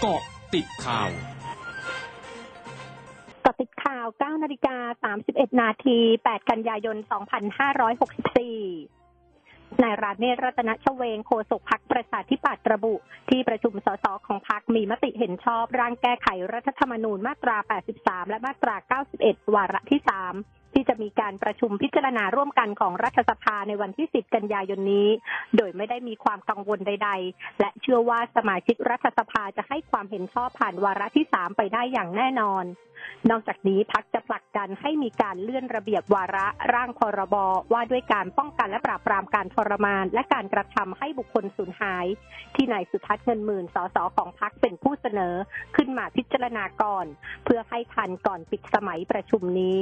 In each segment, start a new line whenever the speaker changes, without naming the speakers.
เกาะติดข่าว
กาะติดข่าว 9 นาฬิกา 31 นาที 8 กันยายน 2564นายราเนศรัตนชเวงโฆษกพักประชาธิปัตย์ระบุ ที่ประชุมสสของพักมีมติเห็นชอบร่างแก้ไขรัฐธรรมนูญมาตรา 83 และมาตรา 91 วาระที่ 3 ที่จะมีการประชุมพิจารณาร่วมกันของรัฐสภาในวันที่ 10 กันยายนนี้ โดยไม่ได้มีความกังวลใด ๆ และเชื่อว่าสมาชิกรัฐสภาจะให้ความเห็นชอบผ่านวาระที่ 3 ไปได้อย่างแน่นอน นอกจากนี้พักจะผลักดันให้มีการเลื่อนระเบียบวาระร่างพรบว่าด้วยการป้องกันและปราบปรามการทรมาน และการกระทำให้บุคคลสูญหาย ที่นายสุทัศน์เงินหมื่นสสของพักเป็นผู้เสนอขึ้นมาพิจารณาก่อน เพื่อให้ทันก่อนปิดสมัยประชุมนี้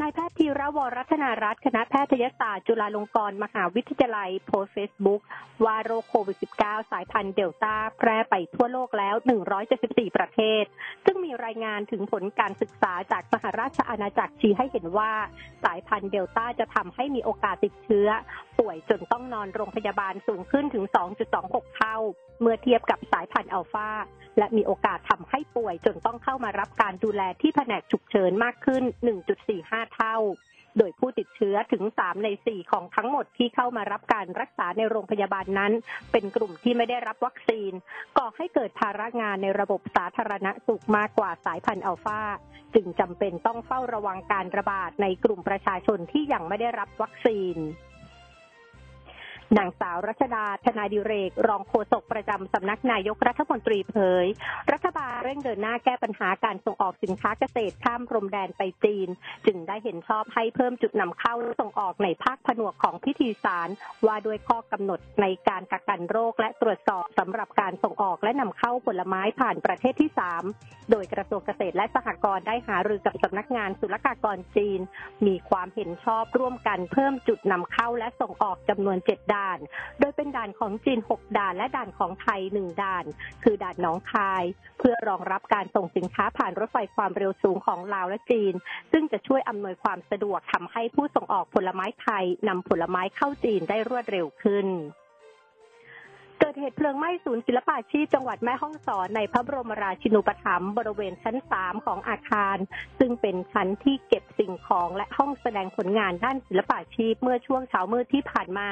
นายแพทย์ธีระวรธนารัตน์คณะแพทยศาสตร์จุฬาลงกรณ์มหาวิทยาลัยโพสต์เฟซบุ๊กว่าโรคโควิด -19 สายพันธุ์เดลต้าแพร่ไปทั่วโลกแล้ว 174 ประเทศ ซึ่งมีรายงานถึงผลการศึกษาจากสหราชอาณาจักรชี้ให้เห็นว่า สายพันธุ์เดลต้าจะทำให้มีโอกาสติดเชื้อ ป่วยจนต้องนอนโรงพยาบาลสูงขึ้นถึง 2.26 เท่า เมื่อเทียบกับสายพันธุ์อัลฟาและมีโอกาสทำให้ป่วยจนต้องเข้ามารับการดูแลที่แผนกฉุกเฉินมากขึ้น 1.45 เท่า โดยผู้ติดเชื้อถึง 3 ใน 4 ของทั้งหมดที่เข้ามารับการรักษาในโรงพยาบาลนั้น เป็นกลุ่มที่ไม่ได้รับวัคซีน ก่อให้เกิดภาระงานในระบบสาธารณสุขมากกว่าสายพันธุ์อัลฟาจึงจำเป็นต้องเฝ้าระวังการระบาดในกลุ่มประชาชนที่ยังไม่ได้รับวัคซีน นางสาวรัชดาธนาดิเรก รองโฆษกประจำสำนักนายกรัฐมนตรีเผย รัฐบาลเร่งเดินหน้าแก้ปัญหาการส่งออกสินค้าเกษตรข้ามพรมแดนไปจีน จึงได้เห็นชอบให้เพิ่มจุดนำเข้าและส่งออกในภาคผนวกของพิธีสาร ว่าด้วยข้อกำหนดในการกักกันโรคและตรวจสอบสำหรับการส่งออกและนำเข้าผลไม้ผ่านประเทศที่ 3 โดยกระทรวงเกษตรและสหกรณ์ได้หารือกับสำนักงานศุลกากรจีน มีความเห็นชอบร่วมกันเพิ่มจุดนำเข้าและส่งออกจำนวน7ด่าน โดยเป็นด่านของจีน 6 ด่าน และด่านของไทย 1 ด่าน คือด่านหนองคาย เพื่อรองรับการส่งสินค้าผ่านรถไฟความเร็วสูงของลาวและจีน ซึ่งจะช่วยอำนวยความสะดวกทำให้ผู้ส่งออกผลไม้ไทยนำผลไม้เข้าจีนได้รวดเร็วขึ้น กิดเหตุเพลิงไหม้ศูนย์ศิลปาชีพจังหวัดแม่ฮ่องสอนในพระบรมราชินูปถัมภ์บริเวณชั้น 3 ของอาคาร ซึ่งเป็นชั้นที่เก็บสิ่งของและห้องแสดงผลงานด้านศิลปาชีพเมื่อช่วงเช้ามืดที่ผ่านมา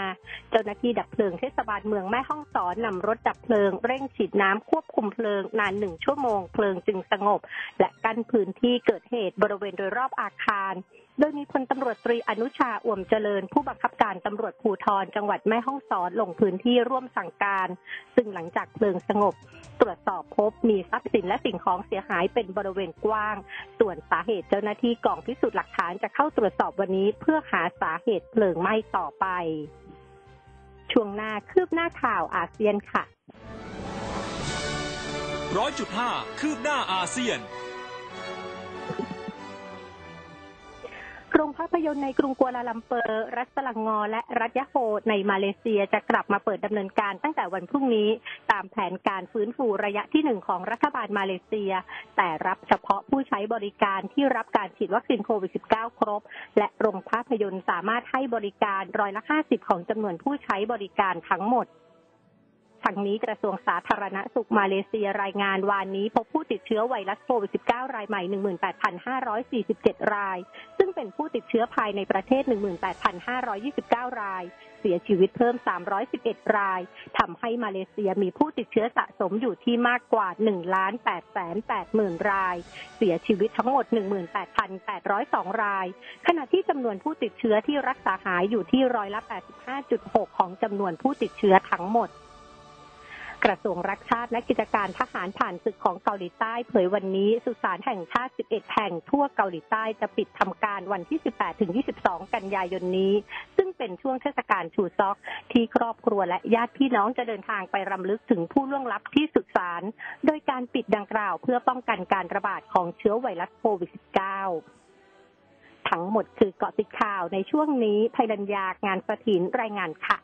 เจ้าหน้าที่ดับเพลิงเทศบาลเมืองแม่ฮ่องสอนนำรถดับเพลิง เร่งฉีดน้ำควบคุมเพลิงนานหนึ่งชั่วโมงเพลิงจึงสงบ และกั้นพื้นที่เกิดเหตุบริเวณโดยรอบอาคาร โดยมีพลตำรวจตรีอนุชาอ่วมเจริญ ผู้บังคับการตำรวจภูธรจังหวัดแม่ฮ่องสอนลงพื้นที่ร่วมสั่งการ ซึ่งหลังจากเพลิงสงบ ตรวจสอบพบมีทรัพย์สินและสิ่งของเสียหายเป็นบริเวณกว้าง ส่วนสาเหตุเจ้าหน้าที่กองพิสูจน์หลักฐานจะเข้าตรวจสอบวันนี้เพื่อหาสาเหตุเพลิงไหม้ต่อไป ช่วงหน้าคืบหน้าข่าวอาเซียนค่ะ
ร้อยจุดห้าคืบหน้าอาเซียน
โรงภาพยนตร์ในกรุงกัวลาลัมเปอร์ รัฐสลังงอ และรัฐยะโฮในมาเลเซียจะกลับมาเปิดดำเนินการตั้งแต่วันพรุ่งนี้ ตามแผนการฟื้นฟูระยะที่หนึ่งของรัฐบาลมาเลเซีย แต่รับเฉพาะผู้ใช้บริการที่รับการฉีดวัคซีนโควิด -19 ครบ และโรงภาพยนตร์สามารถให้บริการร้อยละ 50 ของจำนวนผู้ใช้บริการทั้งหมด ทั้งนี้กระทรวงสาธารณสุขมาเลเซียรายงานวานนี้พบผู้ติดเชื้อไวรัสโควิด -19 รายใหม่ 18,547 ราย ซึ่งเป็นผู้ติดเชื้อภายในประเทศ 18,529 ราย เสียชีวิตเพิ่ม 311 ราย ทำให้มาเลเซียมีผู้ติดเชื้อสะสมอยู่ที่มากกว่า 1 ล้าน8แสน8หมื่นราย เสียชีวิตทั้งหมด 18,802 ราย ขณะที่จำนวนผู้ติดเชื้อที่รักษาหายอยู่ที่ร้อยละ 85.6 ของจำนวนผู้ติดเชื้อทั้งหมด กระทรวงรักชาติและกิจการทหารผ่านศึกของเกาหลีใต้เผยวันนี้สุสานแห่งชาติ 11 แห่งทั่วเกาหลีใต้จะปิดทำการวันที่ 18-22 กันยายนนี้ ซึ่งเป็นช่วงเทศกาลชูซอก ที่ครอบครัวและญาติพี่น้องจะเดินทางไปรำลึกถึงผู้ล่วงลับที่สุสาน โดยการปิดดังกล่าวเพื่อป้องกันการระบาดของเชื้อไวรัสโควิด -19 ทั้งหมดคือเกาะติดข่าวในช่วงนี้ภัยรัญญางานสถินรายงานค่ะ